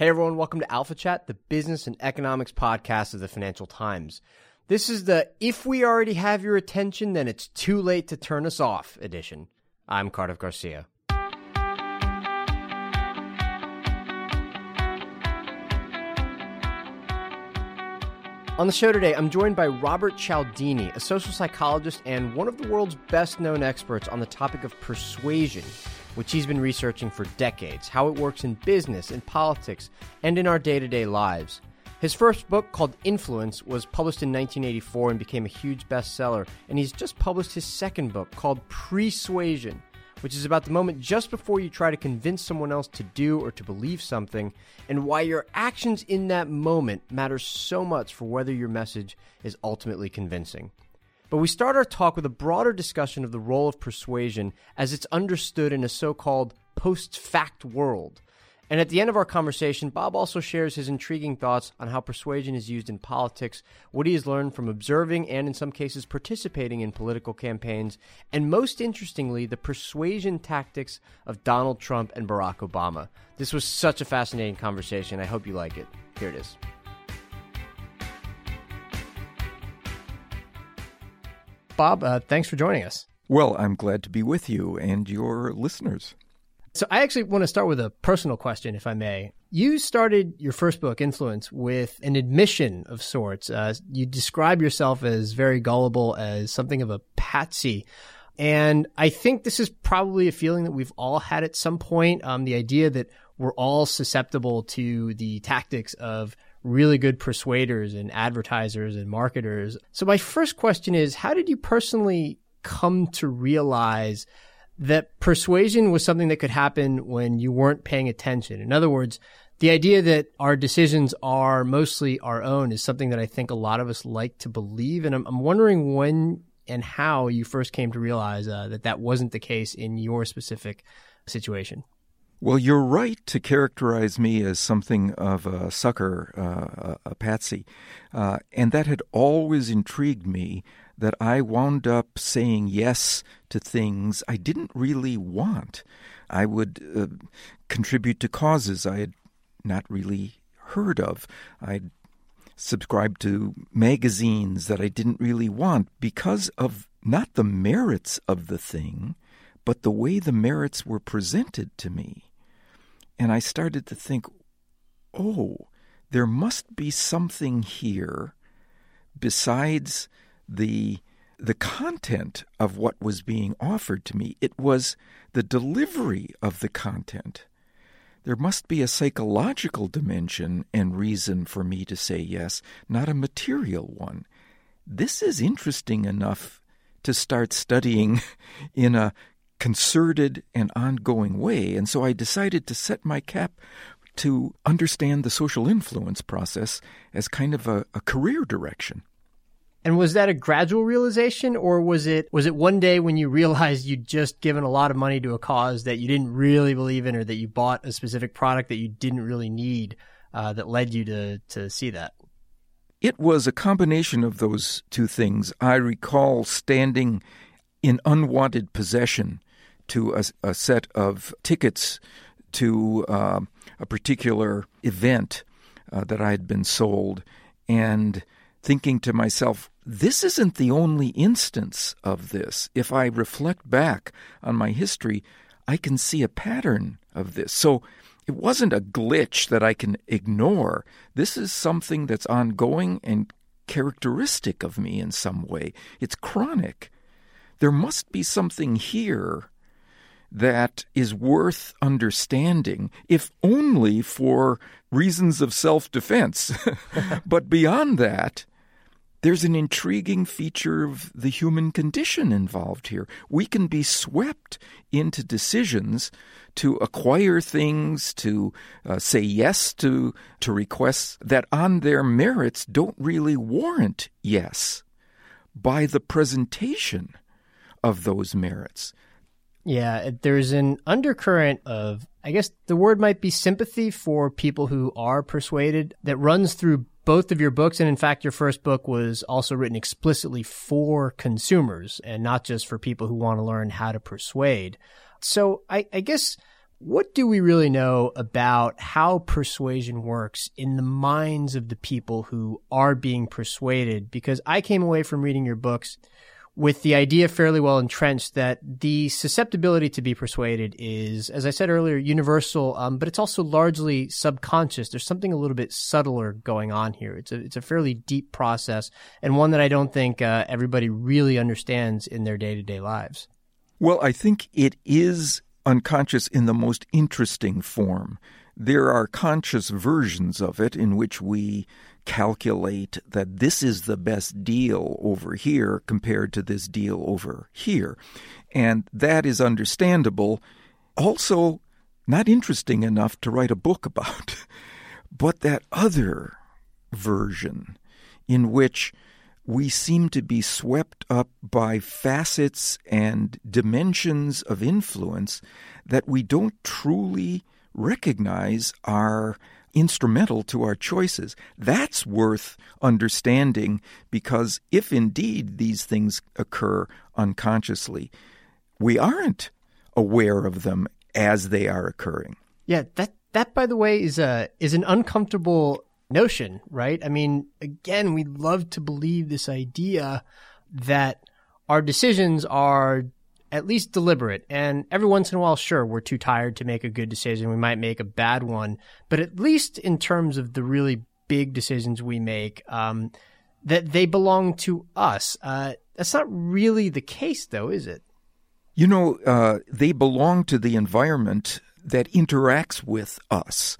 Hey everyone, welcome to Alpha Chat, the business and economics podcast of the Financial Times. This is the if we already have your attention, then it's too late to turn us off edition. I'm Cardiff Garcia. On the show today, I'm joined by Robert Cialdini, a social psychologist and one of the world's best known experts on the topic of persuasion, which he's been researching for decades, how it works in business, in politics, and in our day to day lives. His first book, called Influence, was published in 1984 and became a huge bestseller, and he's just published his second book, called Pre-suasion which is about the moment just before you try to convince someone else to do or to believe something, and why your actions in that moment matter so much for whether your message is ultimately convincing. But we start our talk with a broader discussion of the role of persuasion as it's understood in a so called post fact world and at the end of our conversation, Bob also shares his intriguing thoughts on how persuasion is used in politics, what he has learned from observing and, in some cases, participating in political campaigns, and most interestingly, the persuasion tactics of Donald Trump and Barack Obama. This was such a fascinating conversation. I hope you like it. Here it is. Bob, uh, thanks for joining us. Well, I'm glad to be with you and your listeners. So I actually want to start with a personal question, if I may. You started your first book, Influence, with an admission of sorts. Uh, you describe yourself as very gullible, as something of a patsy. And I think this is probably a feeling that we've all had at some point. Um, the idea that we're all susceptible to the tactics of really good persuaders and advertisers and marketers. So my first question is, how did you personally come to realize that persuasion was something that could happen when you weren't paying attention. In other words, the idea that our decisions are mostly our own is something that I think a lot of us like to believe. And I'm, I'm wondering when and how you first came to realize uh, that that wasn't the case in your specific situation. Well, you're right to characterize me as something of a sucker, uh, a, patsy. Uh, and that had always intrigued me that I wound up saying yes to things I didn't really want. I would uh, contribute to causes I had not really heard of. I'd subscribe to magazines that I didn't really want because of not the merits of the thing, but the way the merits were presented to me. And I started to think, oh, there must be something here besides the the content of what was being offered to me. It was the delivery of the content. There must be a psychological dimension and reason for me to say yes, not a material one. This is interesting enough to start studying in a concerted and ongoing way. And so I decided to set my cap to understand the social influence process as kind of a, a career direction. And was that a gradual realization or was it was it one day when you realized you'd just given a lot of money to a cause that you didn't really believe in or that you bought a specific product that you didn't really need uh, that led you to to see that? It was a combination of those two things. I recall standing in unwanted possession to a, a set of tickets to uh, a particular event uh, that I had been sold and thinking to myself, this isn't the only instance of this. If I reflect back on my history, I can see a pattern of this. So it wasn't a glitch that I can ignore. This is something that's ongoing and characteristic of me in some way. It's chronic. There must be something here that is worth understanding, if only for reasons of self defense. but beyond that, there's an intriguing feature of the human condition involved here. We can be swept into decisions to acquire things, to uh, say yes to, to requests that on their merits don't really warrant yes by the presentation of those merits. Yeah, there's an undercurrent of, I guess the word might be sympathy for people who are persuaded that runs through both of your books. And in fact, your first book was also written explicitly for consumers and not just for people who want to learn how to persuade. So I, I guess what do we really know about how persuasion works in the minds of the people who are being persuaded? Because I came away from reading your books with the idea fairly well entrenched that the susceptibility to be persuaded is, as I said earlier, universal, um, but it's also largely subconscious. There's something a little bit subtler going on here. It's a it's a fairly deep process and one that I don't think uh, everybody really understands in their day to day lives. Well, I think it is unconscious in the most interesting form. There are conscious versions of it in which we calculate that this is the best deal over here compared to this deal over here. And that is understandable. Also, not interesting enough to write a book about. but that other version in which we seem to be swept up by facets and dimensions of influence that we don't truly recognize are instrumental to our choices. That's worth understanding because if indeed these things occur unconsciously, we aren't aware of them as they are occurring. Yeah, that that by the way is a is an uncomfortable notion, right? I mean, again, we love to believe this idea that our decisions are at least deliberate. And every once in a while, sure, we're too tired to make a good decision. We might make a bad one. But at least in terms of the really big decisions we make, um, that they belong to us. Uh, that's not really the case, though, is it? You know, uh, they belong to the environment that interacts with us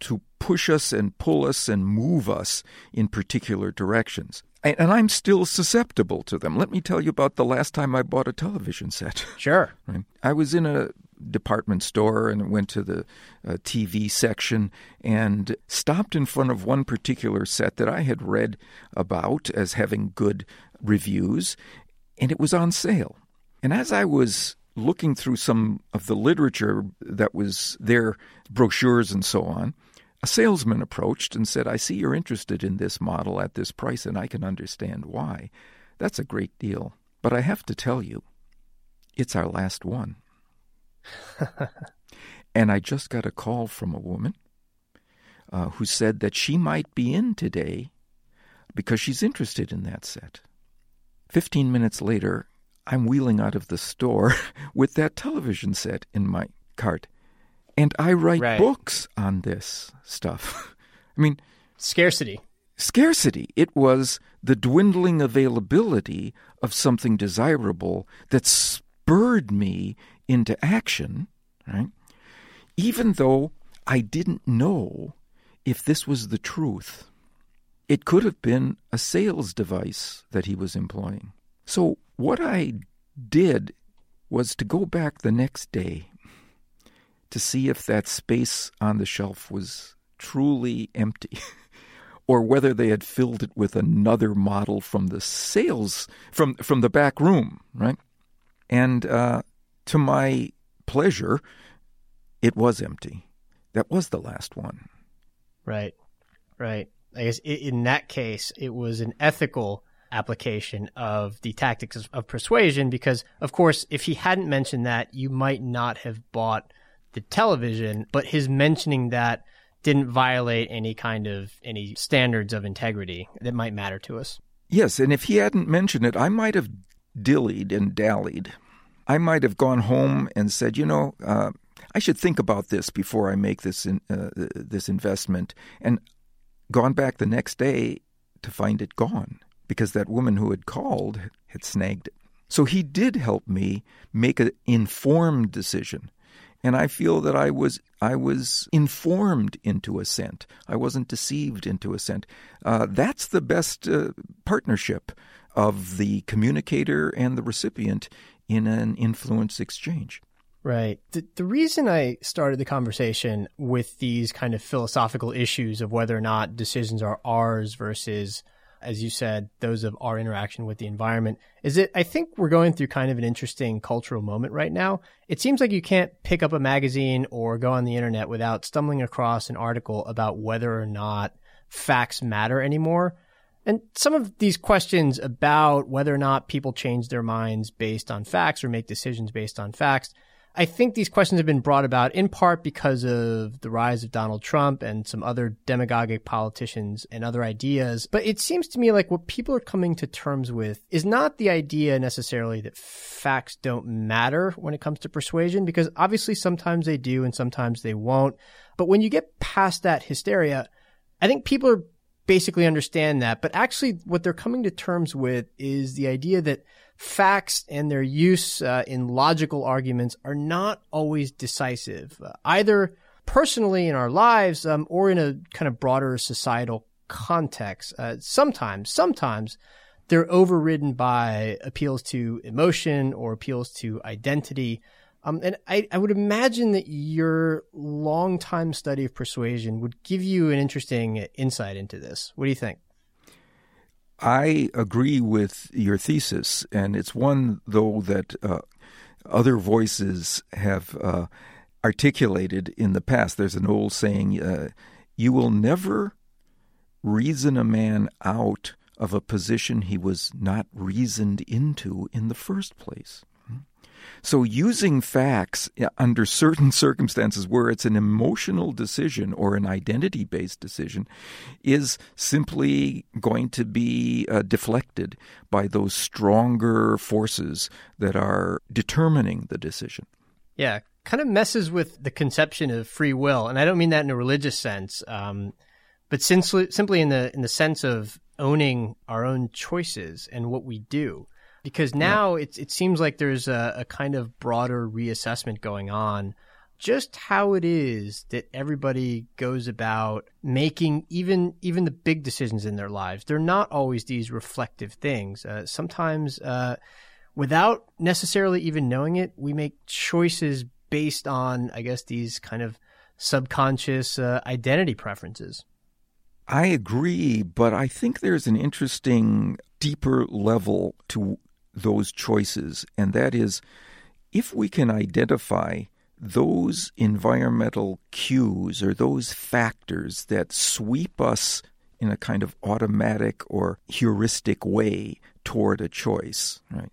to push us and pull us and move us in particular directions and I'm still susceptible to them. Let me tell you about the last time I bought a television set. Sure. I was in a department store and went to the uh, TV section and stopped in front of one particular set that I had read about as having good reviews, and it was on sale. And as I was looking through some of the literature that was there, brochures and so on, a salesman approached and said, I see you're interested in this model at this price, and I can understand why. That's a great deal. But I have to tell you, it's our last one. and I just got a call from a woman uh, who said that she might be in today because she's interested in that set. Fifteen minutes later, I'm wheeling out of the store with that television set in my cart. And I write right. books on this stuff. I mean, scarcity. Scarcity. It was the dwindling availability of something desirable that spurred me into action, right? Even though I didn't know if this was the truth. It could have been a sales device that he was employing. So, what I did was to go back the next day to see if that space on the shelf was truly empty. or whether they had filled it with another model from the sales from from the back room, right? And uh, to my pleasure, it was empty. That was the last one. Right, right. I guess in that case, it was an ethical application of the tactics of persuasion because, of course, if he hadn't mentioned that, you might not have bought the television, but his mentioning that didn't violate any kind of any standards of integrity that might matter to us. Yes, and if he hadn't mentioned it, I might have dillied and dallied. I might have gone home and said, you know, uh, I should think about this before I make this in, uh, this investment, and gone back the next day to find it gone because that woman who had called had snagged it. So he did help me make an informed decision and I feel that I was I was informed into assent. I wasn't deceived into assent. Uh, that's the best uh, partnership of the communicator and the recipient in an influence exchange. Right. The, the reason I started the conversation with these kind of philosophical issues of whether or not decisions are ours versus as you said, those of our interaction with the environment, is it, I think we're going through kind of an interesting cultural moment right now. It seems like you can't pick up a magazine or go on the internet without stumbling across an article about whether or not facts matter anymore. And some of these questions about whether or not people change their minds based on facts or make decisions based on facts I think these questions have been brought about in part because of the rise of Donald Trump and some other demagogic politicians and other ideas. But it seems to me like what people are coming to terms with is not the idea necessarily that facts don't matter when it comes to persuasion, because obviously sometimes they do and sometimes they won't. But when you get past that hysteria, I think people are basically understand that. But actually, what they're coming to terms with is the idea that facts and their use uh, in logical arguments are not always decisive, uh, either personally in our lives um, or in a kind of broader societal context. Uh, sometimes, sometimes they're overridden by appeals to emotion or appeals to identity. Um, and I, I would imagine that your long-time study of persuasion would give you an interesting insight into this. What do you think? I agree with your thesis, and it's one, though, that uh, other voices have uh, articulated in the past. There's an old saying uh, you will never reason a man out of a position he was not reasoned into in the first place. So, using facts under certain circumstances where it's an emotional decision or an identity based decision is simply going to be uh, deflected by those stronger forces that are determining the decision. Yeah, kind of messes with the conception of free will. And I don't mean that in a religious sense, um, but simply, simply in the, in the sense of owning our own choices and what we do because now yeah. it it seems like there's a, a kind of broader reassessment going on just how it is that everybody goes about making even even the big decisions in their lives. They're not always these reflective things. Uh, sometimes, uh, without necessarily even knowing it, we make choices based on, I guess, these kind of subconscious uh, identity preferences. I agree, but I think there's an interesting, deeper level to those choices, and that is if we can identify those environmental cues or those factors that sweep us in a kind of automatic or heuristic way toward a choice, right?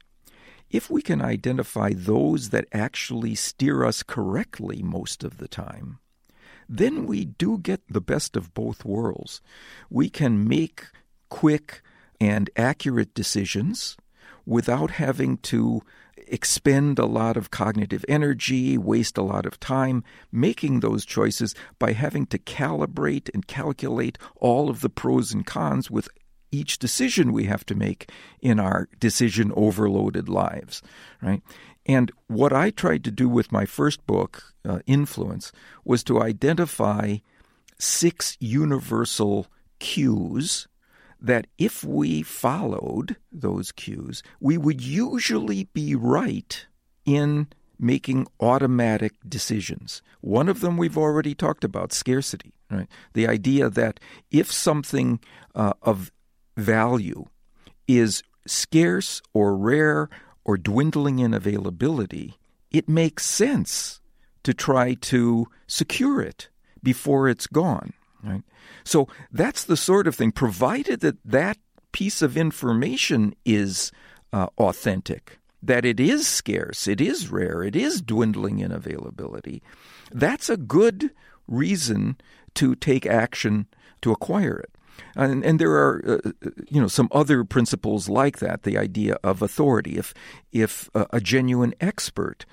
If we can identify those that actually steer us correctly most of the time, then we do get the best of both worlds. We can make quick and accurate decisions without having to expend a lot of cognitive energy, waste a lot of time making those choices by having to calibrate and calculate all of the pros and cons with each decision we have to make in our decision overloaded lives, right? And what I tried to do with my first book, uh, Influence, was to identify six universal cues that if we followed those cues, we would usually be right in making automatic decisions. One of them we've already talked about scarcity, right? The idea that if something uh, of value is scarce or rare or dwindling in availability, it makes sense to try to secure it before it's gone. Right? So that's the sort of thing, provided that that piece of information is uh, authentic, that it is scarce, it is rare, it is dwindling in availability, that's a good reason to take action to acquire it. And, and there are, uh, you know, some other principles like that. The idea of authority. If if uh, a genuine expert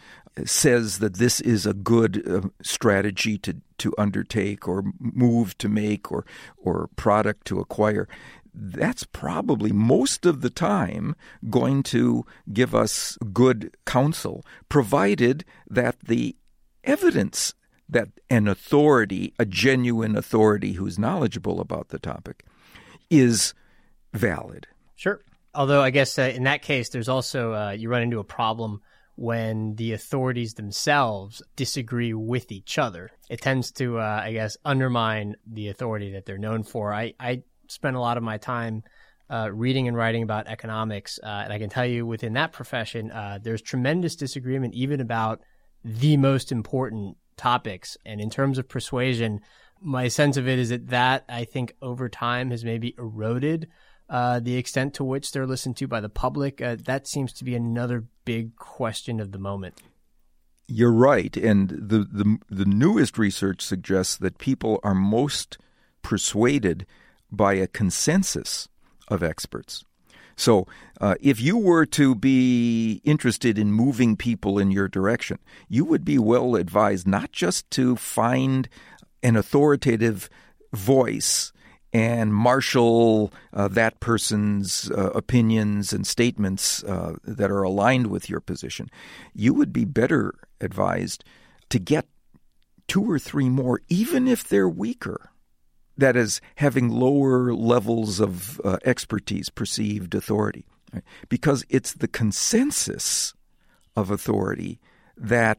says that this is a good uh, strategy to, to undertake or move to make or, or product to acquire, that's probably most of the time going to give us good counsel, provided that the evidence that an authority, a genuine authority who's knowledgeable about the topic, is valid. Sure. Although I guess uh, in that case, there's also uh, you run into a problem when the authorities themselves disagree with each other. It tends to, uh, I guess, undermine the authority that they're known for. I, I spend a lot of my time uh, reading and writing about economics, uh, and I can tell you within that profession, uh, there's tremendous disagreement even about the most important topics. And in terms of persuasion, my sense of it is that that I think over time has maybe eroded uh, the extent to which they're listened to by the public. Uh, that seems to be another big question of the moment. You're right, and the, the the newest research suggests that people are most persuaded by a consensus of experts. So, uh, if you were to be interested in moving people in your direction, you would be well advised not just to find an authoritative voice and marshal uh, that person's uh, opinions and statements uh, that are aligned with your position. You would be better advised to get two or three more, even if they're weaker that is having lower levels of uh, expertise, perceived authority, right? because it's the consensus of authority that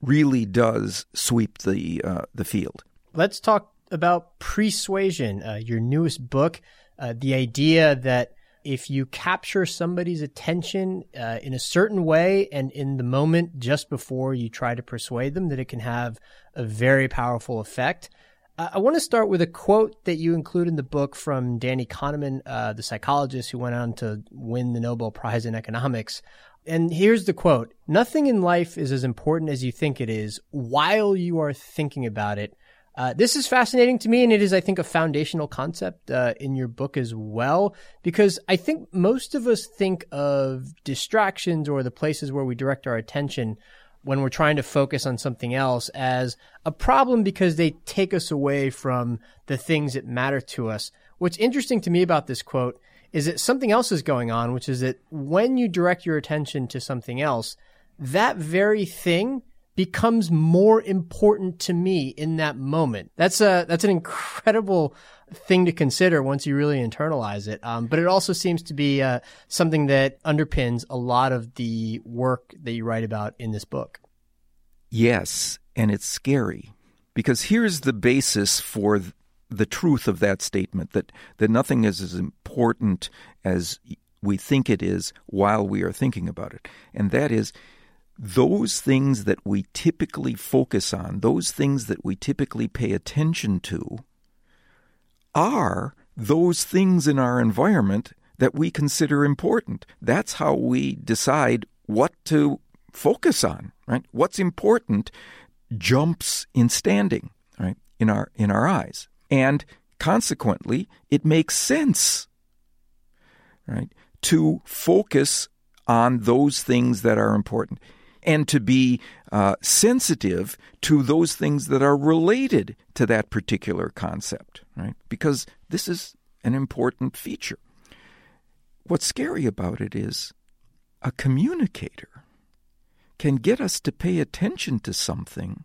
really does sweep the uh, the field. Let's talk about Pre-suasion, uh, your newest book. Uh, the idea that if you capture somebody's attention uh, in a certain way and in the moment just before you try to persuade them, that it can have a very powerful effect. I want to start with a quote that you include in the book from Danny Kahneman, uh, the psychologist who went on to win the Nobel Prize in economics. And here's the quote Nothing in life is as important as you think it is while you are thinking about it. Uh, this is fascinating to me, and it is, I think, a foundational concept uh, in your book as well, because I think most of us think of distractions or the places where we direct our attention when we're trying to focus on something else as a problem because they take us away from the things that matter to us. What's interesting to me about this quote is that something else is going on, which is that when you direct your attention to something else, that very thing becomes more important to me in that moment. That's a that's an incredible thing to consider once you really internalize it. Um, but it also seems to be uh, something that underpins a lot of the work that you write about in this book. Yes, and it's scary because here's the basis for the truth of that statement that, that nothing is as important as we think it is while we are thinking about it. And that is those things that we typically focus on, those things that we typically pay attention to, are those things in our environment that we consider important. That's how we decide what to focus on, right? What's important jumps in standing, right? In our in our eyes. And consequently, it makes sense, right? To focus on those things that are important and to be uh, sensitive to those things that are related to that particular concept, right? Because this is an important feature. What's scary about it is a communicator can get us to pay attention to something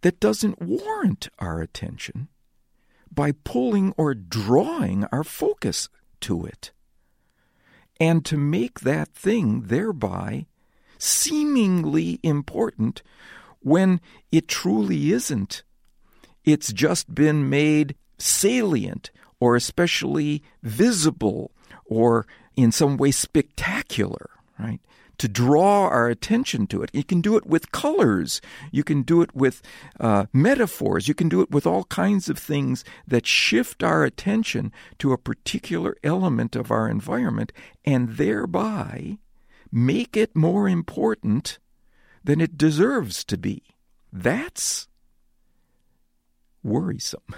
that doesn't warrant our attention by pulling or drawing our focus to it. And to make that thing thereby seemingly important when it truly isn't. It's just been made salient or especially visible or in some way spectacular, right? To draw our attention to it. You can do it with colors. You can do it with uh, metaphors. You can do it with all kinds of things that shift our attention to a particular element of our environment and thereby make it more important than it deserves to be. That's worrisome.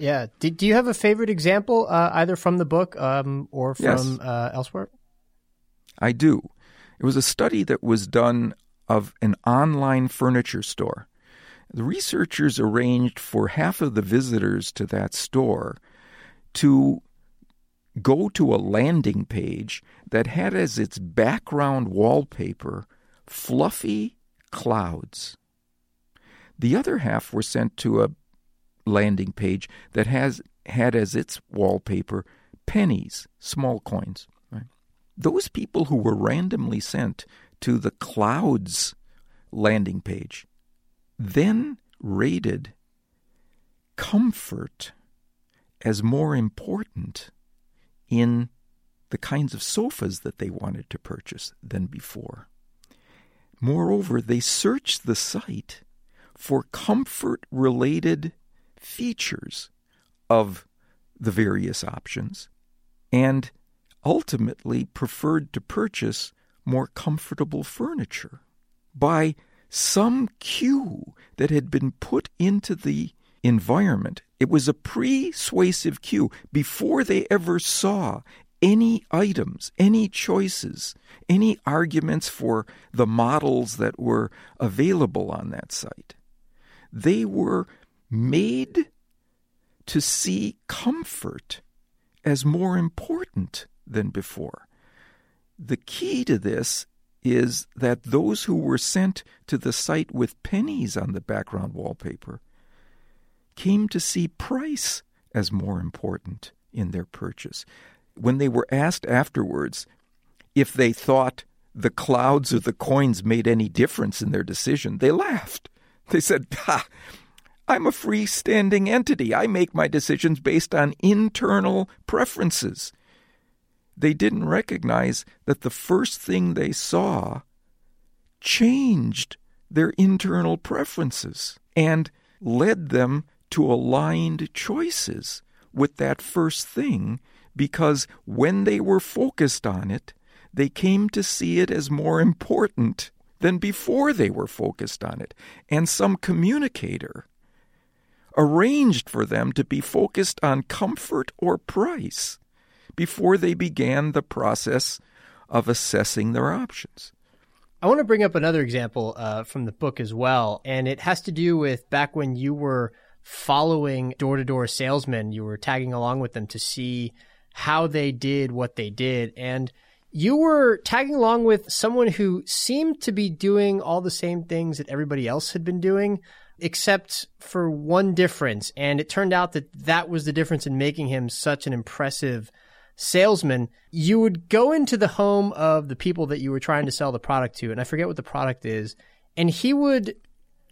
Yeah. Do, do you have a favorite example, uh, either from the book um, or from yes. uh, elsewhere? I do. It was a study that was done of an online furniture store. The researchers arranged for half of the visitors to that store to go to a landing page that had as its background wallpaper fluffy clouds. The other half were sent to a landing page that has had as its wallpaper pennies, small coins. Those people who were randomly sent to the clouds landing page then rated comfort as more important in the kinds of sofas that they wanted to purchase than before. Moreover, they searched the site for comfort related features of the various options and ultimately preferred to purchase more comfortable furniture by some cue that had been put into the environment. It was a persuasive cue before they ever saw any items, any choices, any arguments for the models that were available on that site. They were made to see comfort as more important than before. The key to this is that those who were sent to the site with pennies on the background wallpaper came to see price as more important in their purchase. When they were asked afterwards if they thought the clouds or the coins made any difference in their decision, they laughed. They said, Ha! I'm a freestanding entity. I make my decisions based on internal preferences. They didn't recognize that the first thing they saw changed their internal preferences and led them to aligned choices with that first thing because when they were focused on it, they came to see it as more important than before they were focused on it. And some communicator arranged for them to be focused on comfort or price before they began the process of assessing their options. I want to bring up another example uh, from the book as well, and it has to do with back when you were following door to door salesmen, you were tagging along with them to see how they did what they did. And you were tagging along with someone who seemed to be doing all the same things that everybody else had been doing, except for one difference. And it turned out that that was the difference in making him such an impressive salesman. You would go into the home of the people that you were trying to sell the product to, and I forget what the product is. And he would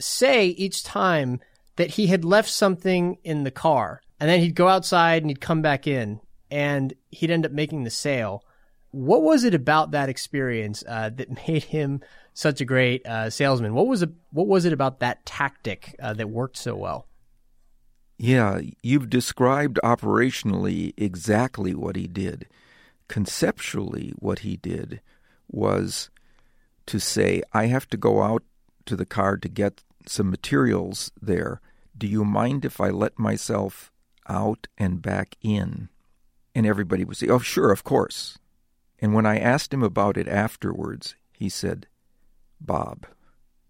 say each time that he had left something in the car. And then he'd go outside and he'd come back in and he'd end up making the sale. What was it about that experience uh, that made him such a great uh, salesman? What was it, what was it about that tactic uh, that worked so well? Yeah, you've described operationally exactly what he did. Conceptually, what he did was to say, I have to go out to the car to get some materials there. Do you mind if I let myself out and back in? And everybody would say, Oh, sure, of course. And when I asked him about it afterwards, he said, Bob,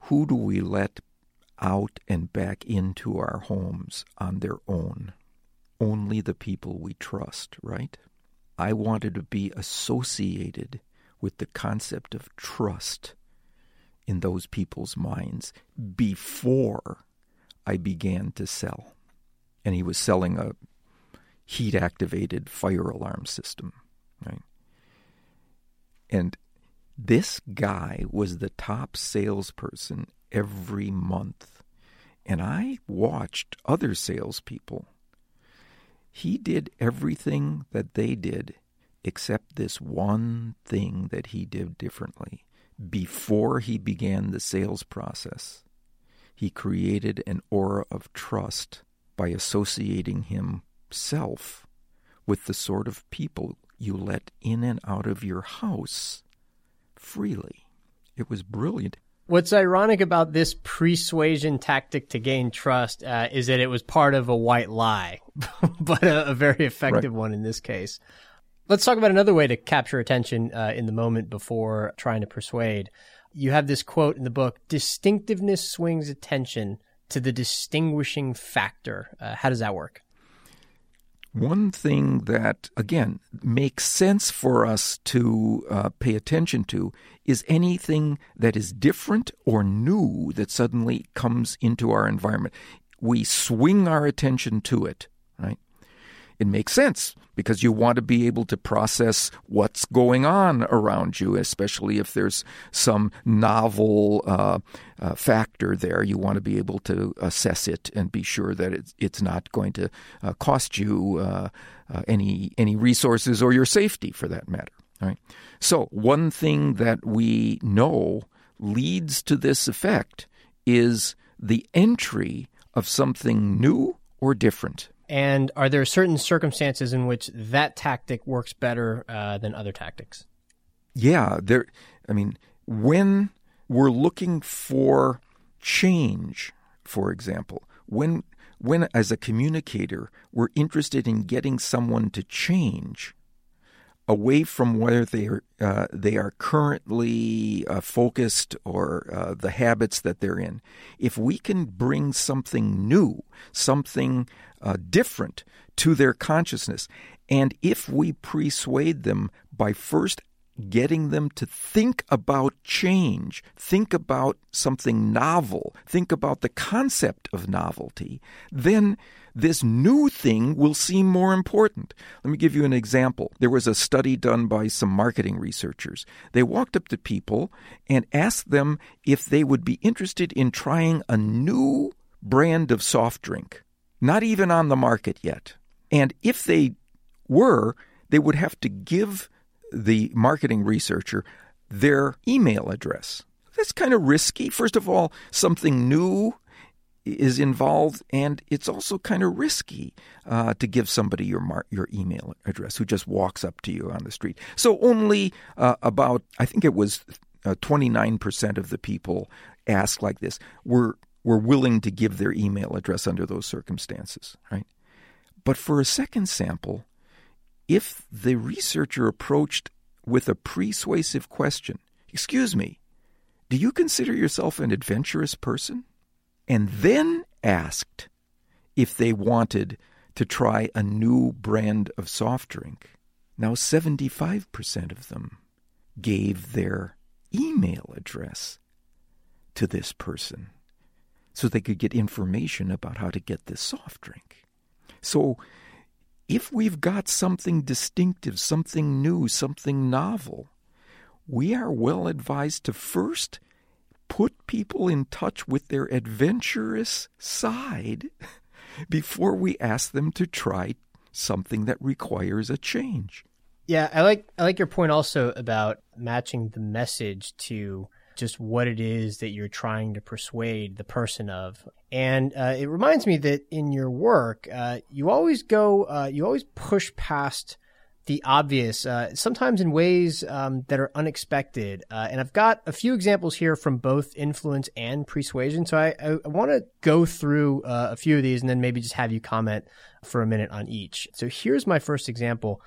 who do we let out and back into our homes on their own? Only the people we trust, right? I wanted to be associated with the concept of trust in those people's minds before I began to sell. And he was selling a heat activated fire alarm system, right? And this guy was the top salesperson every month. And I watched other salespeople. He did everything that they did except this one thing that he did differently before he began the sales process, he created an aura of trust by associating himself with the sort of people you let in and out of your house freely. It was brilliant. What's ironic about this persuasion tactic to gain trust uh, is that it was part of a white lie, but a, a, very effective right. one in this case. Let's talk about another way to capture attention uh, in the moment before trying to persuade. You have this quote in the book distinctiveness swings attention to the distinguishing factor. Uh, how does that work? one thing that, again, makes sense for us to uh, pay attention to is anything that is different or new that suddenly comes into our environment. We swing our attention to it? It makes sense because you want to be able to process what's going on around you, especially if there's some novel uh, uh, factor there. You want to be able to assess it and be sure that it's, it's not going to uh, cost you uh, uh, any any resources or your safety, for that matter. Right. So one thing that we know leads to this effect is the entry of something new or different. And are there certain circumstances in which that tactic works better uh, than other tactics? Yeah, there. I mean, when we're looking for change, for example, when when as a communicator we're interested in getting someone to change, away from where they are uh, they are currently uh, focused or uh, the habits that they're in. If we can bring something new, something uh, different to their consciousness, and if we persuade them by first getting them to think about change, think about something novel, think about the concept of novelty, then this new thing will seem more important. Let me give you an example. There was a study done by some marketing researchers. They walked up to people and asked them if they would be interested in trying a new brand of soft drink, not even on the market yet. And if they were, they would have to give the marketing researcher their email address. That's kind of risky. First of all, something new is involved, and it's also kind of risky uh, to give somebody your mar- your email address who just walks up to you on the street. So only uh, about I think it was twenty nine percent of the people asked like this were were willing to give their email address under those circumstances, right? But for a second sample, if the researcher approached with a persuasive question, "Excuse me, do you consider yourself an adventurous person?" and then asked if they wanted to try a new brand of soft drink. Now, 75% of them gave their email address to this person so they could get information about how to get this soft drink. So, if we've got something distinctive, something new, something novel, we are well advised to first put people in touch with their adventurous side before we ask them to try something that requires a change. Yeah, I like I like your point also about matching the message to just what it is that you're trying to persuade the person of. And uh, it reminds me that in your work, uh, you always go, uh, you always push past the obvious, uh, sometimes in ways um, that are unexpected. Uh, and I've got a few examples here from both influence and Pre-suasion. So I, I, I want to go through uh, a few of these and then maybe just have you comment for a minute on each. So here's my first example.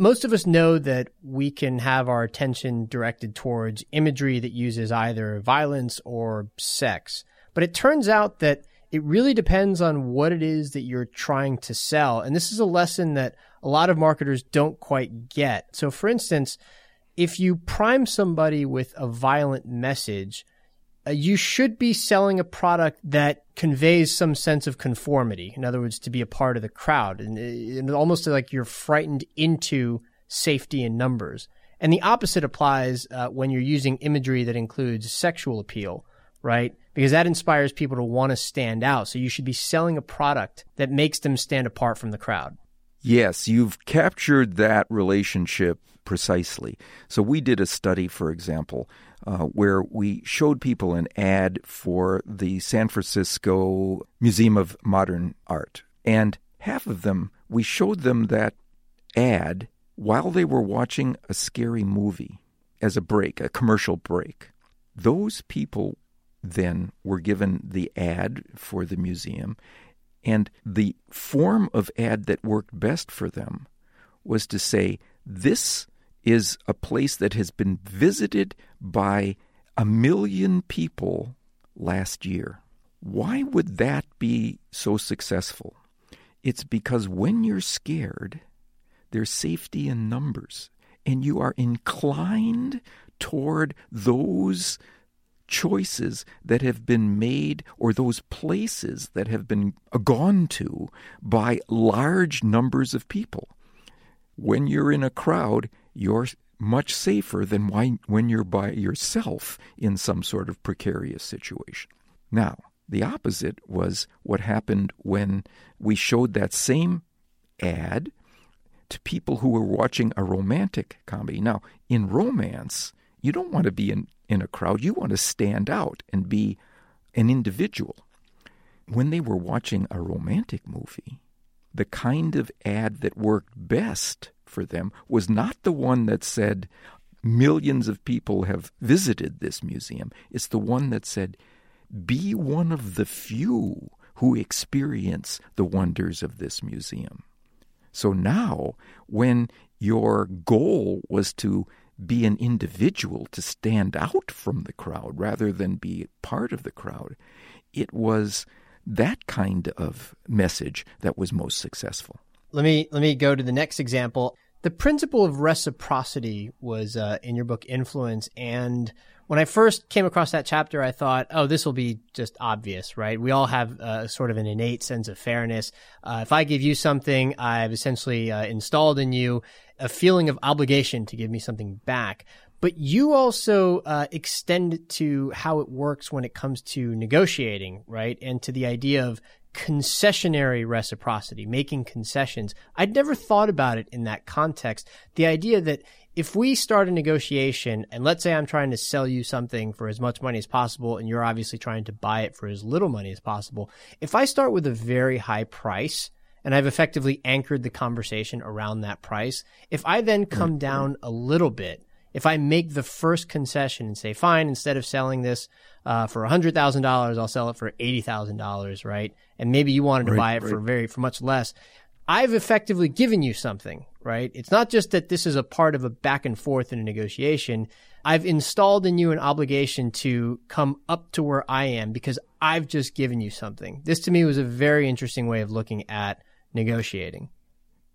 Most of us know that we can have our attention directed towards imagery that uses either violence or sex. But it turns out that it really depends on what it is that you're trying to sell. And this is a lesson that a lot of marketers don't quite get. So, for instance, if you prime somebody with a violent message, uh, you should be selling a product that conveys some sense of conformity. In other words, to be a part of the crowd, and, and almost like you're frightened into safety in numbers. And the opposite applies uh, when you're using imagery that includes sexual appeal, right? Because that inspires people to want to stand out. So you should be selling a product that makes them stand apart from the crowd. Yes, you've captured that relationship precisely. So we did a study, for example, uh, where we showed people an ad for the San Francisco Museum of Modern Art. And half of them, we showed them that ad while they were watching a scary movie as a break, a commercial break. Those people then were given the ad for the museum, and the form of ad that worked best for them was to say, This is a place that has been visited by a million people last year. Why would that be so successful? It's because when you're scared, there's safety in numbers, and you are inclined toward those choices that have been made or those places that have been gone to by large numbers of people. When you're in a crowd, you're much safer than when you're by yourself in some sort of precarious situation. Now, the opposite was what happened when we showed that same ad to people who were watching a romantic comedy. Now, in romance, you don't want to be in, in a crowd, you want to stand out and be an individual. When they were watching a romantic movie, the kind of ad that worked best for them was not the one that said, millions of people have visited this museum. It's the one that said, be one of the few who experience the wonders of this museum. So now, when your goal was to be an individual, to stand out from the crowd rather than be part of the crowd, it was that kind of message that was most successful. Let me let me go to the next example. The principle of reciprocity was uh, in your book Influence, and when I first came across that chapter, I thought, oh, this will be just obvious, right? We all have uh, sort of an innate sense of fairness. Uh, if I give you something, I've essentially uh, installed in you a feeling of obligation to give me something back. But you also uh, extend it to how it works when it comes to negotiating, right? And to the idea of concessionary reciprocity, making concessions. I'd never thought about it in that context. The idea that if we start a negotiation and let's say I'm trying to sell you something for as much money as possible and you're obviously trying to buy it for as little money as possible, if I start with a very high price and I've effectively anchored the conversation around that price, if I then come down a little bit, if I make the first concession and say, fine, instead of selling this uh, for $100,000, I'll sell it for $80,000, right? And maybe you wanted to right, buy it right. for very, for much less. I've effectively given you something, right? It's not just that this is a part of a back and forth in a negotiation. I've installed in you an obligation to come up to where I am because I've just given you something. This to me was a very interesting way of looking at negotiating.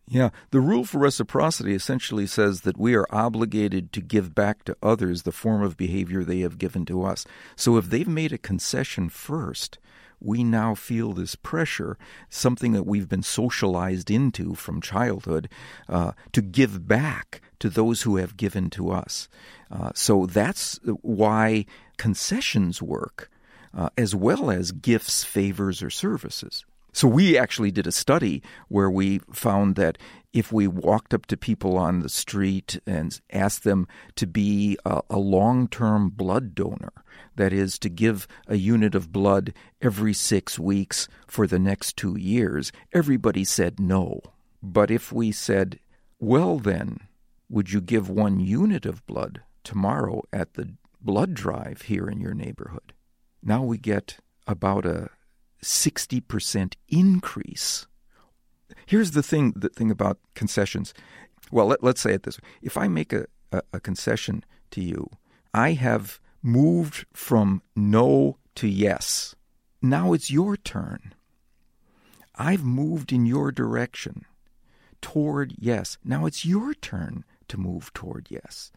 Yeah, the rule for reciprocity essentially says that we are obligated to give back to others the form of behavior they have given to us. So if they've made a concession first, we now feel this pressure, something that we've been socialized into from childhood, uh, to give back to those who have given to us. Uh, so that's why concessions work, uh, as well as gifts, favors, or services. So we actually did a study where we found that if we walked up to people on the street and asked them to be a, a long term blood donor, that is, to give a unit of blood every six weeks for the next two years, everybody said no. But if we said, well, then, would you give one unit of blood tomorrow at the blood drive here in your neighborhood? Now we get about a 60% increase. Here's the thing the thing about concessions. Well, let, us say it this way. If I make a, a, a concession to you, I have moved from no to yes. Now it's your turn. I've moved in your direction toward yes. Now it's your turn to move toward yes.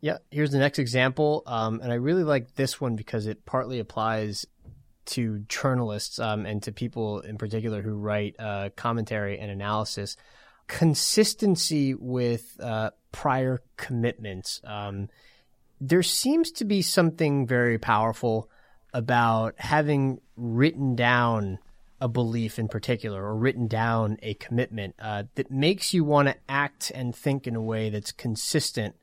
Yeah, here's the next example. Um, and I really like this one because it partly applies to journalists um, and to people in particular who write uh, commentary and analysis. Consistency with uh, prior commitments. Um, there seems to be something very powerful about having written down a belief in particular or written down a commitment uh, that makes you want to act and think in a way that's consistent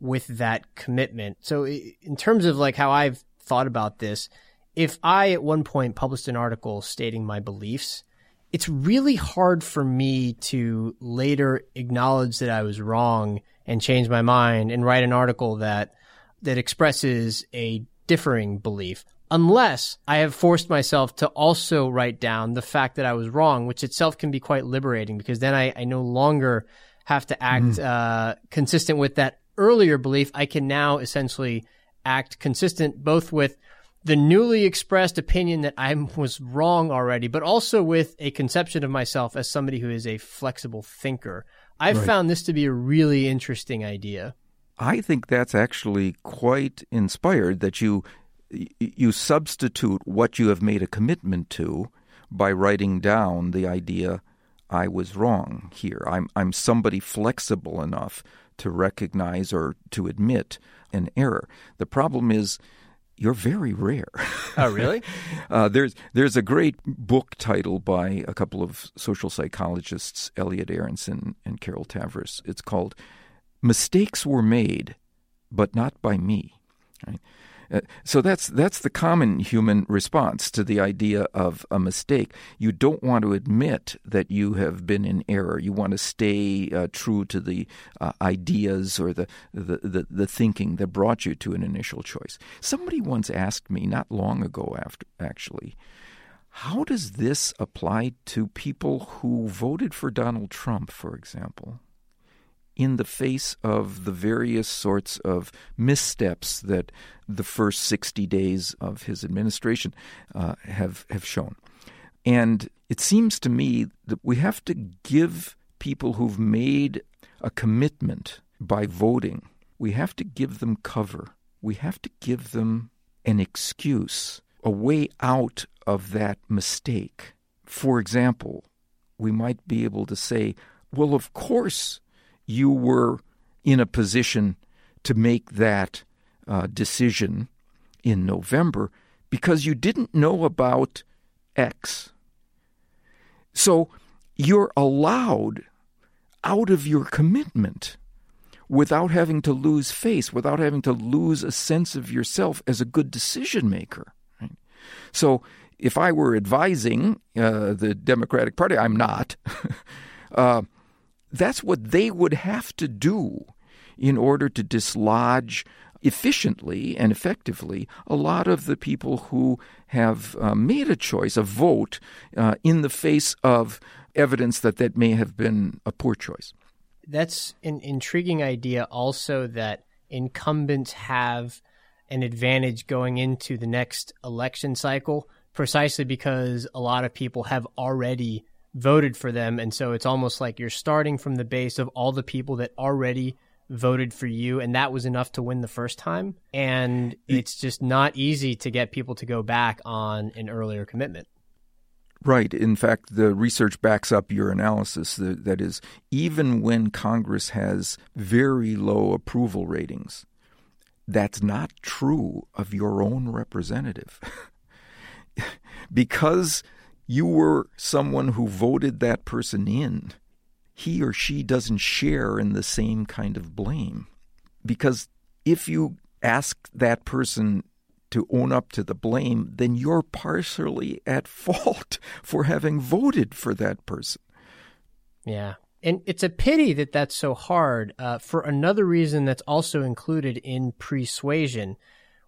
with that commitment. So, in terms of like how I've thought about this, if I at one point published an article stating my beliefs, it's really hard for me to later acknowledge that I was wrong and change my mind and write an article that that expresses a differing belief unless I have forced myself to also write down the fact that I was wrong, which itself can be quite liberating because then I, I no longer have to act mm. uh, consistent with that earlier belief. I can now essentially act consistent both with the newly expressed opinion that I was wrong already, but also with a conception of myself as somebody who is a flexible thinker. I've right. found this to be a really interesting idea. I think that's actually quite inspired that you you substitute what you have made a commitment to by writing down the idea I was wrong here. I'm I'm somebody flexible enough to recognize or to admit an error. The problem is you're very rare. Oh, really? uh, there's there's a great book title by a couple of social psychologists, Elliot Aronson and Carol Tavris. It's called "Mistakes Were Made, but Not by Me." Right? Uh, so that's that's the common human response to the idea of a mistake. You don't want to admit that you have been in error. You want to stay uh, true to the uh, ideas or the, the, the the thinking that brought you to an initial choice. Somebody once asked me not long ago, after actually, how does this apply to people who voted for Donald Trump, for example? In the face of the various sorts of missteps that the first 60 days of his administration uh, have, have shown. And it seems to me that we have to give people who've made a commitment by voting, we have to give them cover. We have to give them an excuse, a way out of that mistake. For example, we might be able to say, well, of course, you were in a position to make that uh, decision in November because you didn't know about X. So you're allowed out of your commitment without having to lose face, without having to lose a sense of yourself as a good decision maker. Right? So if I were advising uh, the Democratic Party, I'm not. uh, that's what they would have to do in order to dislodge efficiently and effectively a lot of the people who have uh, made a choice, a vote, uh, in the face of evidence that that may have been a poor choice. That's an intriguing idea, also, that incumbents have an advantage going into the next election cycle, precisely because a lot of people have already voted for them. And so it's almost like you're starting from the base of all the people that already voted for you. And that was enough to win the first time. And it's just not easy to get people to go back on an earlier commitment. Right. In fact, the research backs up your analysis. That is, even when Congress has very low approval ratings, that's not true of your own representative. because you were someone who voted that person in, he or she doesn't share in the same kind of blame. Because if you ask that person to own up to the blame, then you're partially at fault for having voted for that person. Yeah. And it's a pity that that's so hard uh, for another reason that's also included in Pre-suasion,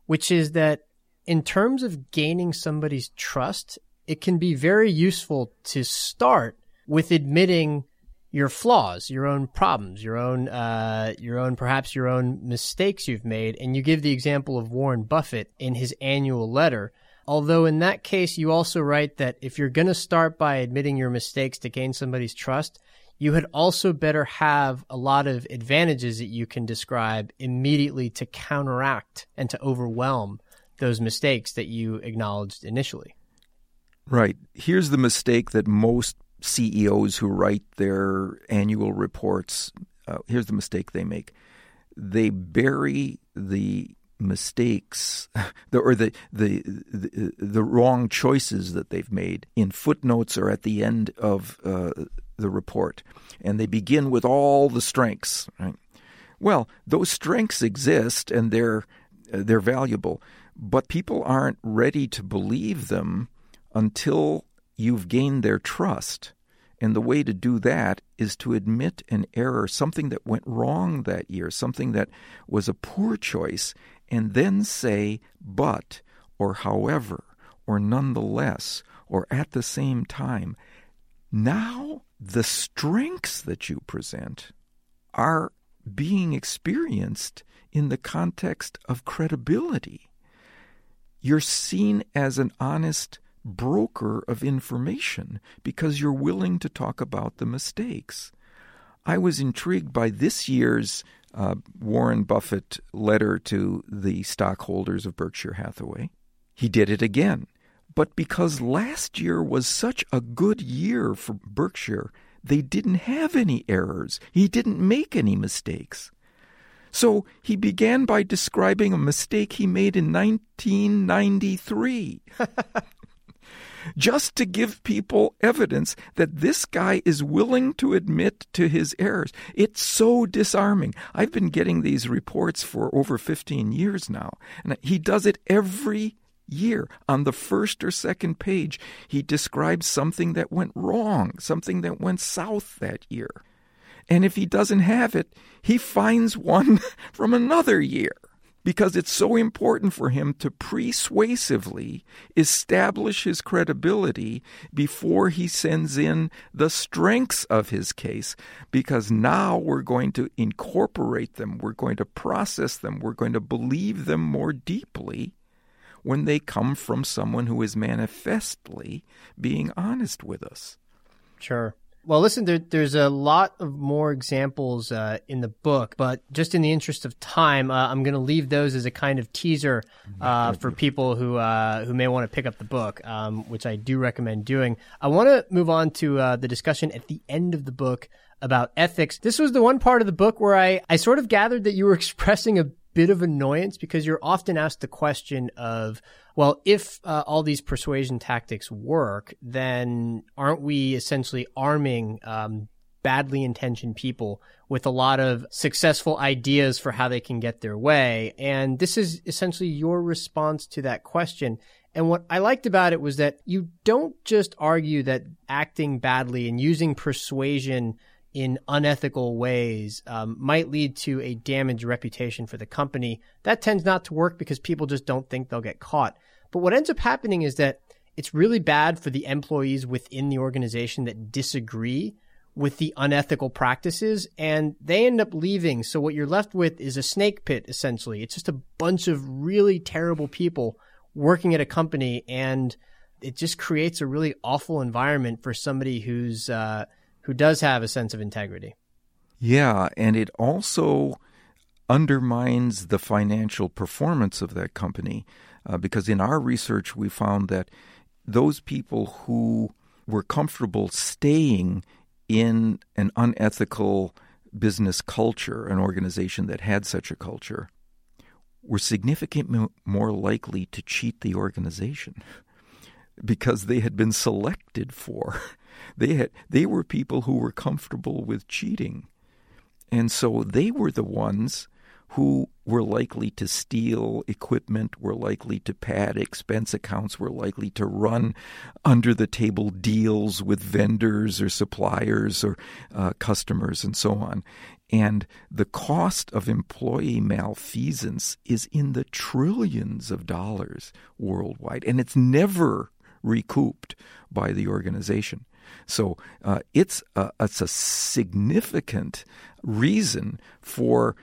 which is that in terms of gaining somebody's trust it can be very useful to start with admitting your flaws, your own problems, your own, uh, your own, perhaps your own mistakes you've made. And you give the example of Warren Buffett in his annual letter. Although in that case, you also write that if you're going to start by admitting your mistakes to gain somebody's trust, you had also better have a lot of advantages that you can describe immediately to counteract and to overwhelm those mistakes that you acknowledged initially. Right. Here's the mistake that most CEOs who write their annual reports, uh, here's the mistake they make. They bury the mistakes or the, the, the the wrong choices that they've made in footnotes or at the end of uh, the report, and they begin with all the strengths. Right? Well, those strengths exist and they're they're valuable, but people aren't ready to believe them until you've gained their trust. And the way to do that is to admit an error, something that went wrong that year, something that was a poor choice, and then say, but, or however, or nonetheless, or at the same time. Now, the strengths that you present are being experienced in the context of credibility you're seen as an honest broker of information because you're willing to talk about the mistakes. I was intrigued by this year's uh, Warren Buffett letter to the stockholders of Berkshire Hathaway. He did it again. But because last year was such a good year for Berkshire, they didn't have any errors. He didn't make any mistakes. So he began by describing a mistake he made in 1993. just to give people evidence that this guy is willing to admit to his errors. It's so disarming. I've been getting these reports for over 15 years now, and he does it every year. On the first or second page, he describes something that went wrong, something that went south that year. And if he doesn't have it, he finds one from another year because it's so important for him to persuasively establish his credibility before he sends in the strengths of his case. Because now we're going to incorporate them, we're going to process them, we're going to believe them more deeply when they come from someone who is manifestly being honest with us. Sure. Well, listen, there, there's a lot of more examples uh, in the book, but just in the interest of time, uh, I'm going to leave those as a kind of teaser uh, for people who uh, who may want to pick up the book, um, which I do recommend doing. I want to move on to uh, the discussion at the end of the book about ethics. This was the one part of the book where I, I sort of gathered that you were expressing a bit of annoyance because you're often asked the question of, well, if uh, all these persuasion tactics work, then aren't we essentially arming um, badly intentioned people with a lot of successful ideas for how they can get their way? And this is essentially your response to that question. And what I liked about it was that you don't just argue that acting badly and using persuasion in unethical ways um, might lead to a damaged reputation for the company. That tends not to work because people just don't think they'll get caught. But what ends up happening is that it's really bad for the employees within the organization that disagree with the unethical practices and they end up leaving. So what you're left with is a snake pit essentially. It's just a bunch of really terrible people working at a company and it just creates a really awful environment for somebody who's uh, who does have a sense of integrity. Yeah, and it also undermines the financial performance of that company uh, because in our research we found that those people who were comfortable staying in an unethical business culture, an organization that had such a culture, were significantly more likely to cheat the organization because they had been selected for they had they were people who were comfortable with cheating. And so they were the ones who were likely to steal equipment, were likely to pad expense accounts, were likely to run under the table deals with vendors or suppliers or uh, customers and so on. And the cost of employee malfeasance is in the trillions of dollars worldwide, and it's never recouped by the organization. So uh, it's a, it's a significant reason for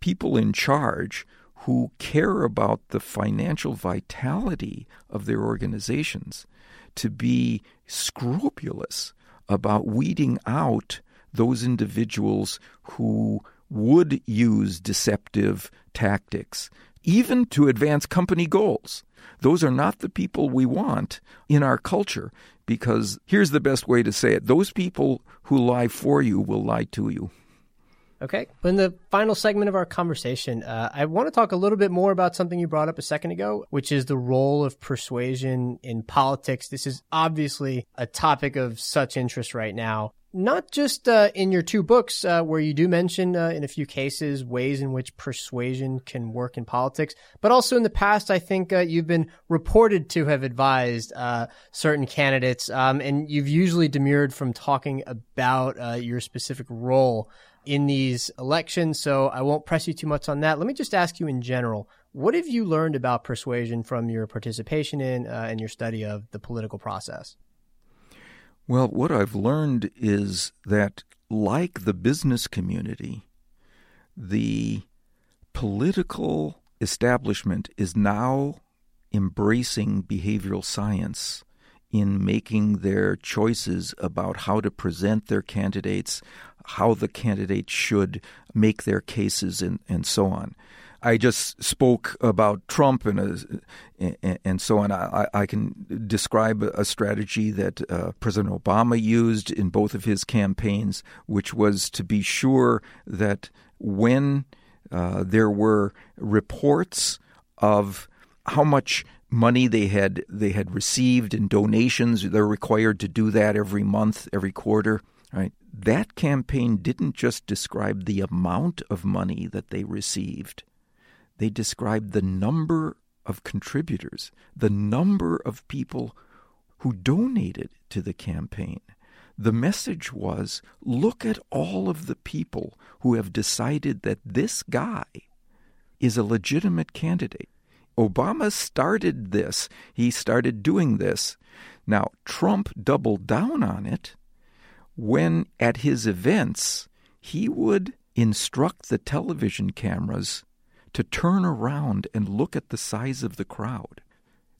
people in charge who care about the financial vitality of their organizations to be scrupulous about weeding out those individuals who would use deceptive tactics, even to advance company goals. Those are not the people we want in our culture because here's the best way to say it those people who lie for you will lie to you. Okay. In the final segment of our conversation, uh, I want to talk a little bit more about something you brought up a second ago, which is the role of persuasion in politics. This is obviously a topic of such interest right now not just uh, in your two books, uh, where you do mention uh, in a few cases ways in which persuasion can work in politics, but also in the past, I think uh, you've been reported to have advised uh, certain candidates, um, and you've usually demurred from talking about your specific role in these elections. So I won't press you too much on that. Let me just ask you in general. What have you learned about persuasion from your participation in uh, and your study of the political process? Well, what I've learned is that, like the business community, the political establishment is now embracing behavioral science in making their choices about how to present their candidates, how the candidates should make their cases, and, and so on. I just spoke about Trump and uh, and so on. I, I, can describe a strategy that uh, President Obama used in both of his campaigns, which was to be sure that when uh, there were reports of how much money they had they had received in donations. They're required to do that every month, every quarter. Right. That campaign didn't just describe the amount of money that they received. They described the number of contributors, the number of people who donated to the campaign. The message was look at all of the people who have decided that this guy is a legitimate candidate. Obama started this. He started doing this. Now, Trump doubled down on it when, at his events, he would instruct the television cameras to turn around and look at the size of the crowd.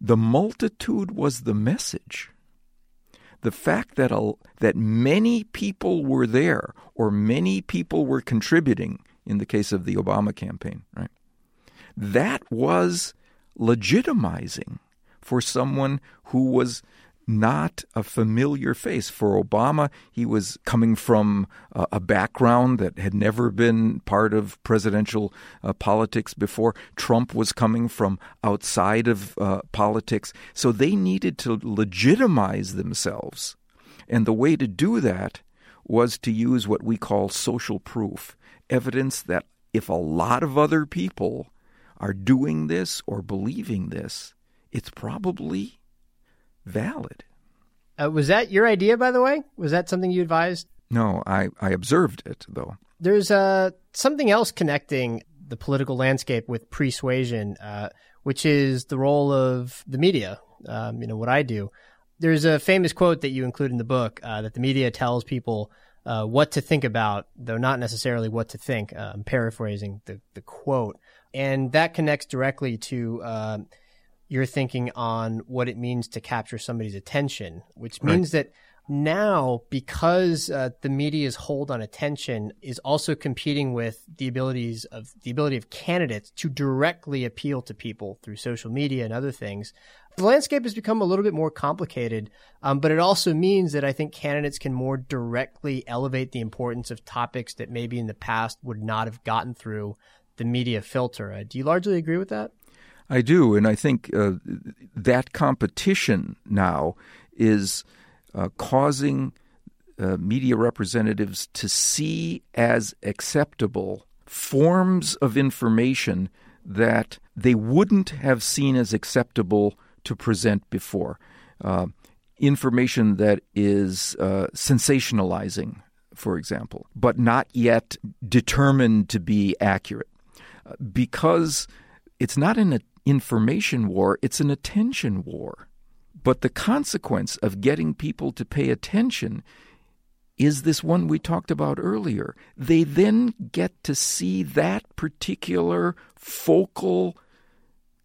The multitude was the message. The fact that, a, that many people were there or many people were contributing in the case of the Obama campaign, right? That was legitimizing for someone who was not a familiar face. For Obama, he was coming from a background that had never been part of presidential uh, politics before. Trump was coming from outside of uh, politics. So they needed to legitimize themselves. And the way to do that was to use what we call social proof evidence that if a lot of other people are doing this or believing this, it's probably valid. Uh, was that your idea, by the way? Was that something you advised? No, I, I observed it, though. There's uh, something else connecting the political landscape with persuasion, uh, which is the role of the media. Um, you know, what I do. There's a famous quote that you include in the book uh, that the media tells people uh, what to think about, though not necessarily what to think. Uh, I'm paraphrasing the, the quote. And that connects directly to uh, your thinking on what it means to capture somebody's attention, which means right. that now, because uh, the media's hold on attention is also competing with the abilities of the ability of candidates to directly appeal to people through social media and other things, the landscape has become a little bit more complicated. Um, but it also means that I think candidates can more directly elevate the importance of topics that maybe in the past would not have gotten through the media filter. Uh, do you largely agree with that? I do, and I think uh, that competition now is uh, causing uh, media representatives to see as acceptable forms of information that they wouldn't have seen as acceptable to present before. Uh, information that is sensationalizing, for example, but not yet determined to be accurate because it's not an information war, it's an attention war. But the consequence of getting people to pay attention is this one we talked about earlier. They then get to see that particular focal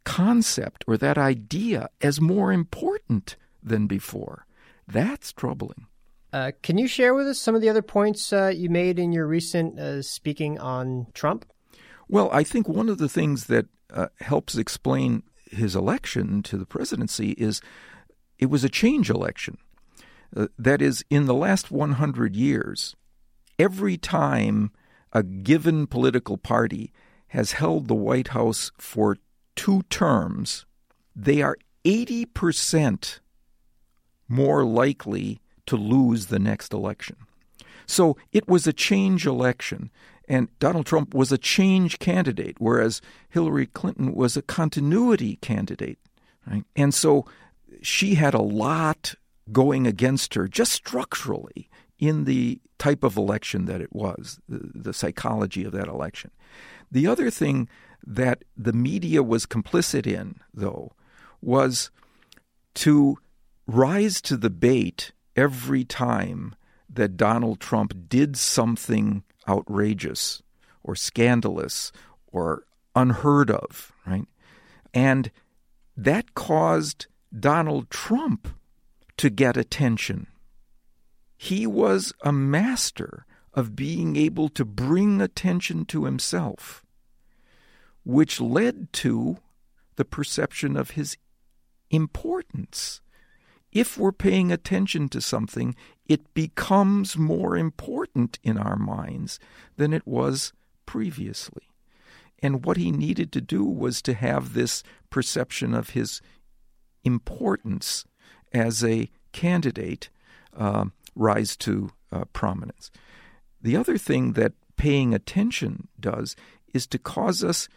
concept or that idea as more important than before. That's troubling. Uh, can you share with us some of the other points uh, you made in your recent uh, speaking on Trump? Well, I think one of the things that uh, helps explain his election to the presidency is it was a change election. Uh, that is, in the last 100 years, every time a given political party has held the White House for two terms, they are 80% more likely to lose the next election. So it was a change election. And Donald Trump was a change candidate, whereas Hillary Clinton was a continuity candidate. Right? And so she had a lot going against her just structurally in the type of election that it was, the, the psychology of that election. The other thing that the media was complicit in, though, was to rise to the bait every time that Donald Trump did something outrageous or scandalous or unheard of, right? And that caused Donald Trump to get attention. He was a master of being able to bring attention to himself, which led to the perception of his importance. If we're paying attention to something, it becomes more important in our minds than it was previously. And what he needed to do was to have this perception of his importance as a candidate uh, rise to uh, prominence. The other thing that paying attention does is to cause us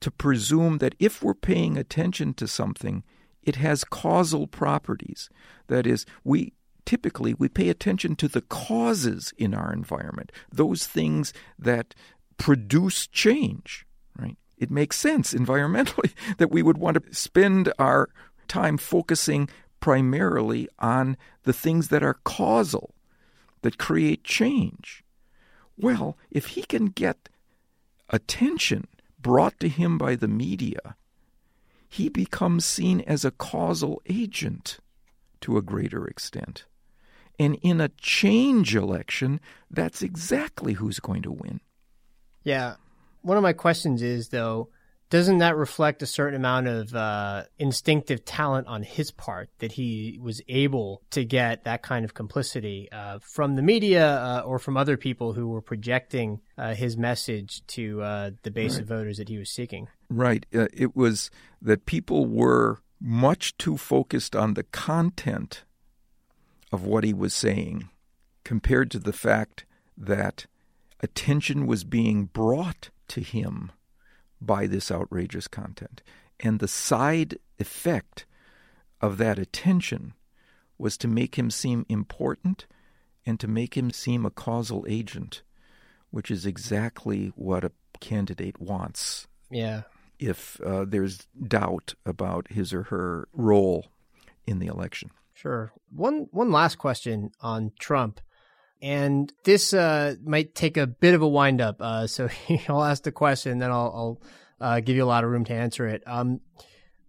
to presume that if we're paying attention to something, it has causal properties. That is, we typically we pay attention to the causes in our environment, those things that produce change, right? It makes sense environmentally that we would want to spend our time focusing primarily on the things that are causal, that create change. Well, if he can get attention brought to him by the media, he becomes seen as a causal agent to a greater extent. And in a change election, that's exactly who's going to win. Yeah. One of my questions is, though, doesn't that reflect a certain amount of uh, instinctive talent on his part that he was able to get that kind of complicity uh, from the media uh, or from other people who were projecting uh, his message to uh, the base right. of voters that he was seeking? Right. Uh, it was that people were much too focused on the content of what he was saying compared to the fact that attention was being brought to him by this outrageous content. And the side effect of that attention was to make him seem important and to make him seem a causal agent, which is exactly what a candidate wants. Yeah. If uh, there's doubt about his or her role in the election. Sure. One one last question on Trump. And this uh, might take a bit of a wind up. Uh, so I'll ask the question, then I'll, I'll uh, give you a lot of room to answer it. Um,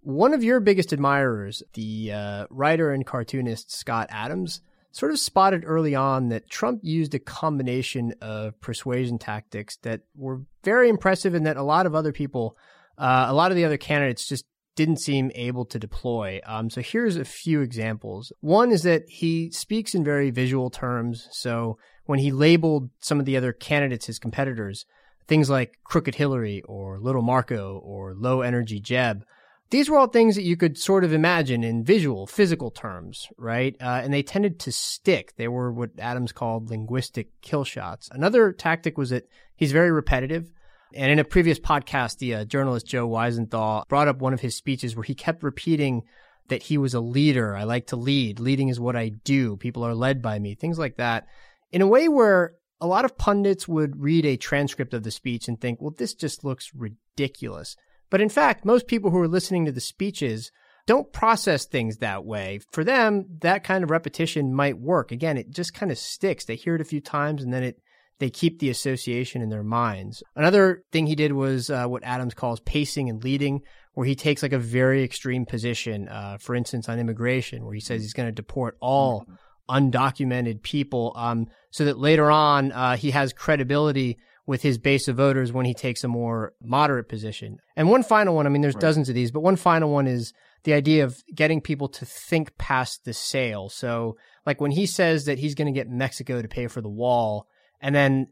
one of your biggest admirers, the uh, writer and cartoonist Scott Adams, sort of spotted early on that Trump used a combination of persuasion tactics that were very impressive and that a lot of other people, uh, a lot of the other candidates just didn't seem able to deploy. Um, so here's a few examples. One is that he speaks in very visual terms. So when he labeled some of the other candidates, his competitors, things like Crooked Hillary or Little Marco or Low Energy Jeb, these were all things that you could sort of imagine in visual, physical terms, right? Uh, and they tended to stick. They were what Adams called linguistic kill shots. Another tactic was that he's very repetitive. And in a previous podcast, the uh, journalist Joe Weisenthal brought up one of his speeches where he kept repeating that he was a leader. I like to lead. Leading is what I do. People are led by me. Things like that. In a way where a lot of pundits would read a transcript of the speech and think, well, this just looks ridiculous. But in fact, most people who are listening to the speeches don't process things that way. For them, that kind of repetition might work. Again, it just kind of sticks. They hear it a few times and then it they keep the association in their minds. Another thing he did was uh, what Adams calls pacing and leading, where he takes like a very extreme position, uh, for instance, on immigration, where he says he's going to deport all undocumented people, um, so that later on uh, he has credibility with his base of voters when he takes a more moderate position. And one final one, I mean, there's right. dozens of these, but one final one is the idea of getting people to think past the sale. So, like when he says that he's going to get Mexico to pay for the wall, and then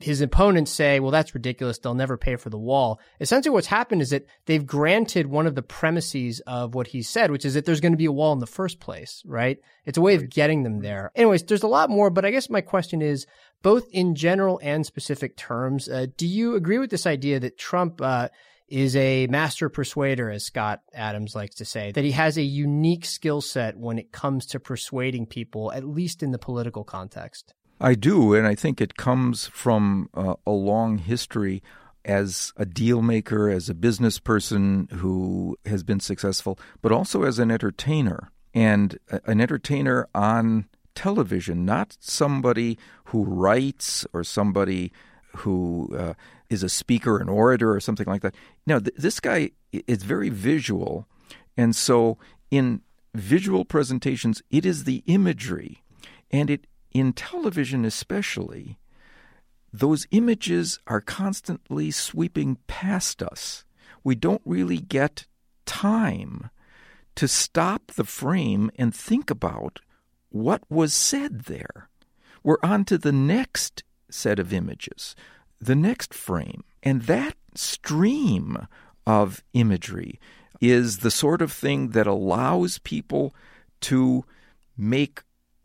his opponents say, well, that's ridiculous. They'll never pay for the wall. Essentially, what's happened is that they've granted one of the premises of what he said, which is that there's going to be a wall in the first place, right? It's a way of getting them there. Anyways, there's a lot more, but I guess my question is both in general and specific terms, uh, do you agree with this idea that Trump, uh, is a master persuader, as Scott Adams likes to say, that he has a unique skill set when it comes to persuading people, at least in the political context. I do, and I think it comes from uh, a long history as a deal maker, as a business person who has been successful, but also as an entertainer and an entertainer on television, not somebody who writes or somebody who uh, is a speaker, an orator, or something like that. Now, th- this guy is very visual, And so in visual presentations, it is the imagery, and it in television especially, those images are constantly sweeping past us. We don't really get time to stop the frame and think about what was said there. We're on to the next set of images, the next frame. And that stream of imagery is the sort of thing that allows people to make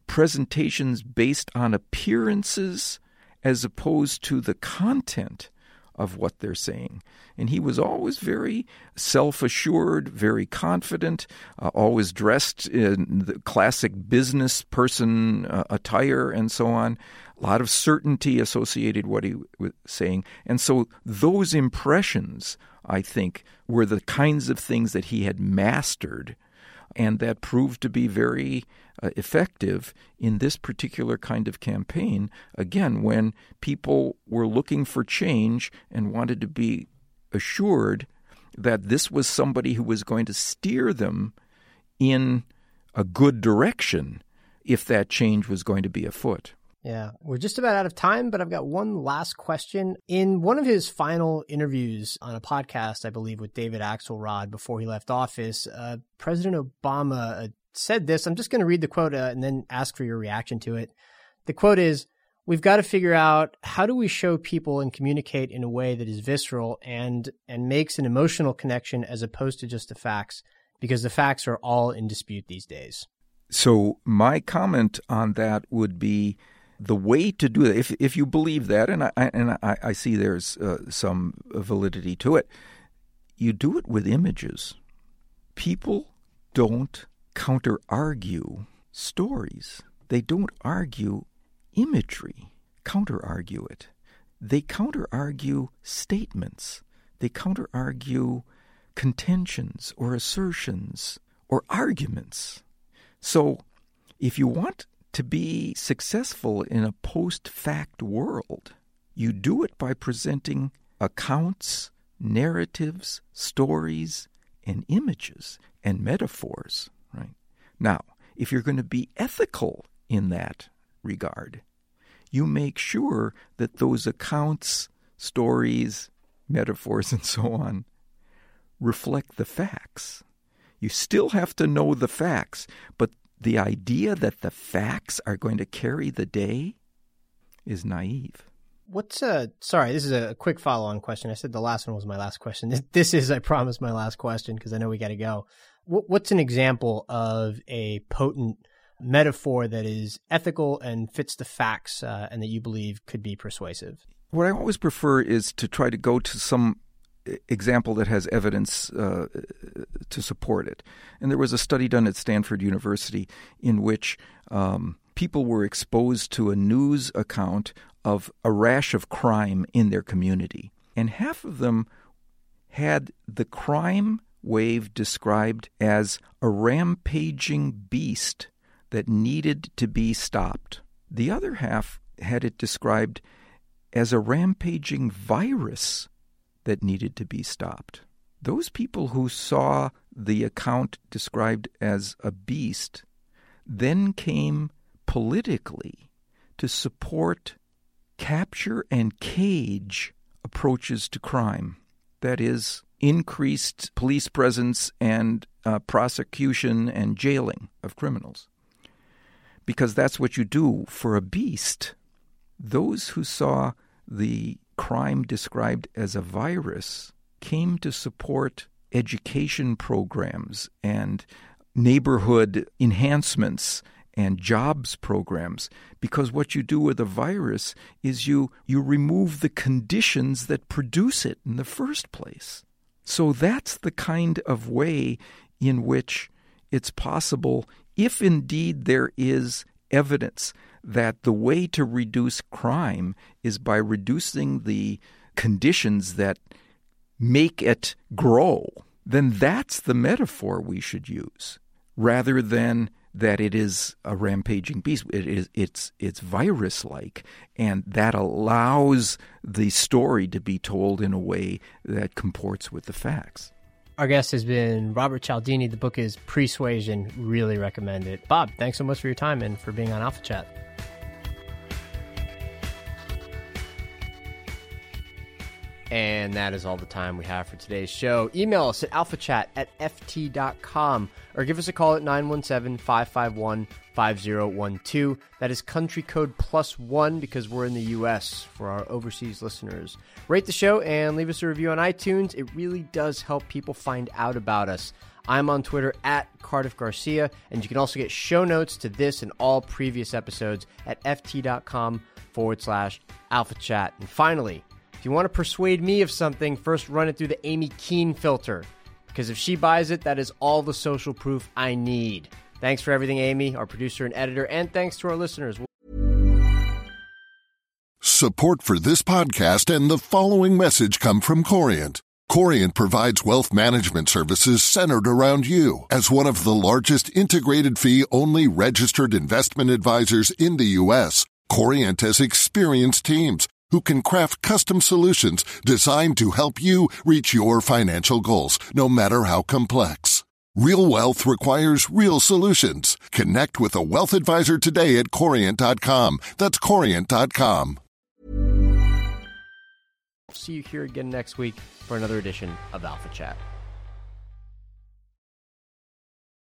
presentations based on appearances as opposed to the content of what they're saying. And he was always very self assured, very confident, uh, always dressed in the classic business person uh, attire and so on. A lot of certainty associated what he was saying. And so those impressions, I think, were the kinds of things that he had mastered and that proved to be very uh, effective in this particular kind of campaign. Again, when people were looking for change and wanted to be assured that this was somebody who was going to steer them in a good direction if that change was going to be afoot. Yeah, we're just about out of time, but I've got one last question. In one of his final interviews on a podcast, I believe, with David Axelrod before he left office, uh, President Obama uh, said this. I'm just going to read the quote uh, and then ask for your reaction to it. The quote is We've got to figure out how do we show people and communicate in a way that is visceral and and makes an emotional connection as opposed to just the facts because the facts are all in dispute these days. So my comment on that would be the way to do that, if if you believe that, and I and I, I see there's uh, some validity to it, you do it with images. People don't counter argue stories. They don't argue imagery. Counter argue it. They counter argue statements. They counter argue contentions or assertions or arguments. So, if you want to be successful in a post fact world, you do it by presenting accounts, narratives, stories, and images and metaphors, right? Now, if you're going to be ethical in that regard, you make sure that those accounts, stories, metaphors, and so on reflect the facts. You still have to know the facts, but the idea that the facts are going to carry the day is naive. What's uh sorry, this is a quick follow-on question. I said the last one was my last question. This is I promise my last question because I know we got to go. What's an example of a potent metaphor that is ethical and fits the facts uh, and that you believe could be persuasive? What I always prefer is to try to go to some example that has evidence uh, to support it. And there was a study done at Stanford University in which um, people were exposed to a news account of a rash of crime in their community. And half of them had the crime wave described as a rampaging beast that needed to be stopped. The other half had it described as a rampaging virus that needed to be stopped. Those people who saw the account described as a beast then came politically to support capture and cage approaches to crime. That is, increased police presence and uh, prosecution and jailing of criminals. Because that's what you do for a beast. Those who saw the crime described as a virus came to support education programs and neighborhood enhancements and jobs programs because what you do with a virus is you you remove the conditions that produce it in the first place. So that's the kind of way in which it's possible if indeed there is evidence that the way to reduce crime is by reducing the conditions that make it grow, then that's the metaphor we should use rather than that it is a rampaging beast. It is it's it's virus like, and that allows the story to be told in a way that comports with the facts. Our guest has been Robert Cialdini. The book is Pre-suasion. Really recommend it. Bob, thanks so much for your time and for being on Alpha Chat. And that is all the time we have for today's show. Email us at alphachat at ft.com or give us a call at 917 551 5012. That is country code plus one because we're in the U.S. for our overseas listeners. Rate the show and leave us a review on iTunes. It really does help people find out about us. I'm on Twitter at Cardiff Garcia, and you can also get show notes to this and all previous episodes at ft.com forward slash alpha chat. And finally, if you want to persuade me of something, first run it through the Amy Keene filter. Because if she buys it, that is all the social proof I need. Thanks for everything, Amy, our producer and editor, and thanks to our listeners. Support for this podcast and the following message come from Corient. Corient provides wealth management services centered around you. As one of the largest integrated fee only registered investment advisors in the U.S., Corient has experienced teams who can craft custom solutions designed to help you reach your financial goals, no matter how complex. Real wealth requires real solutions. Connect with a wealth advisor today at Corient.com. That's Corient.com. See you here again next week for another edition of Alpha Chat.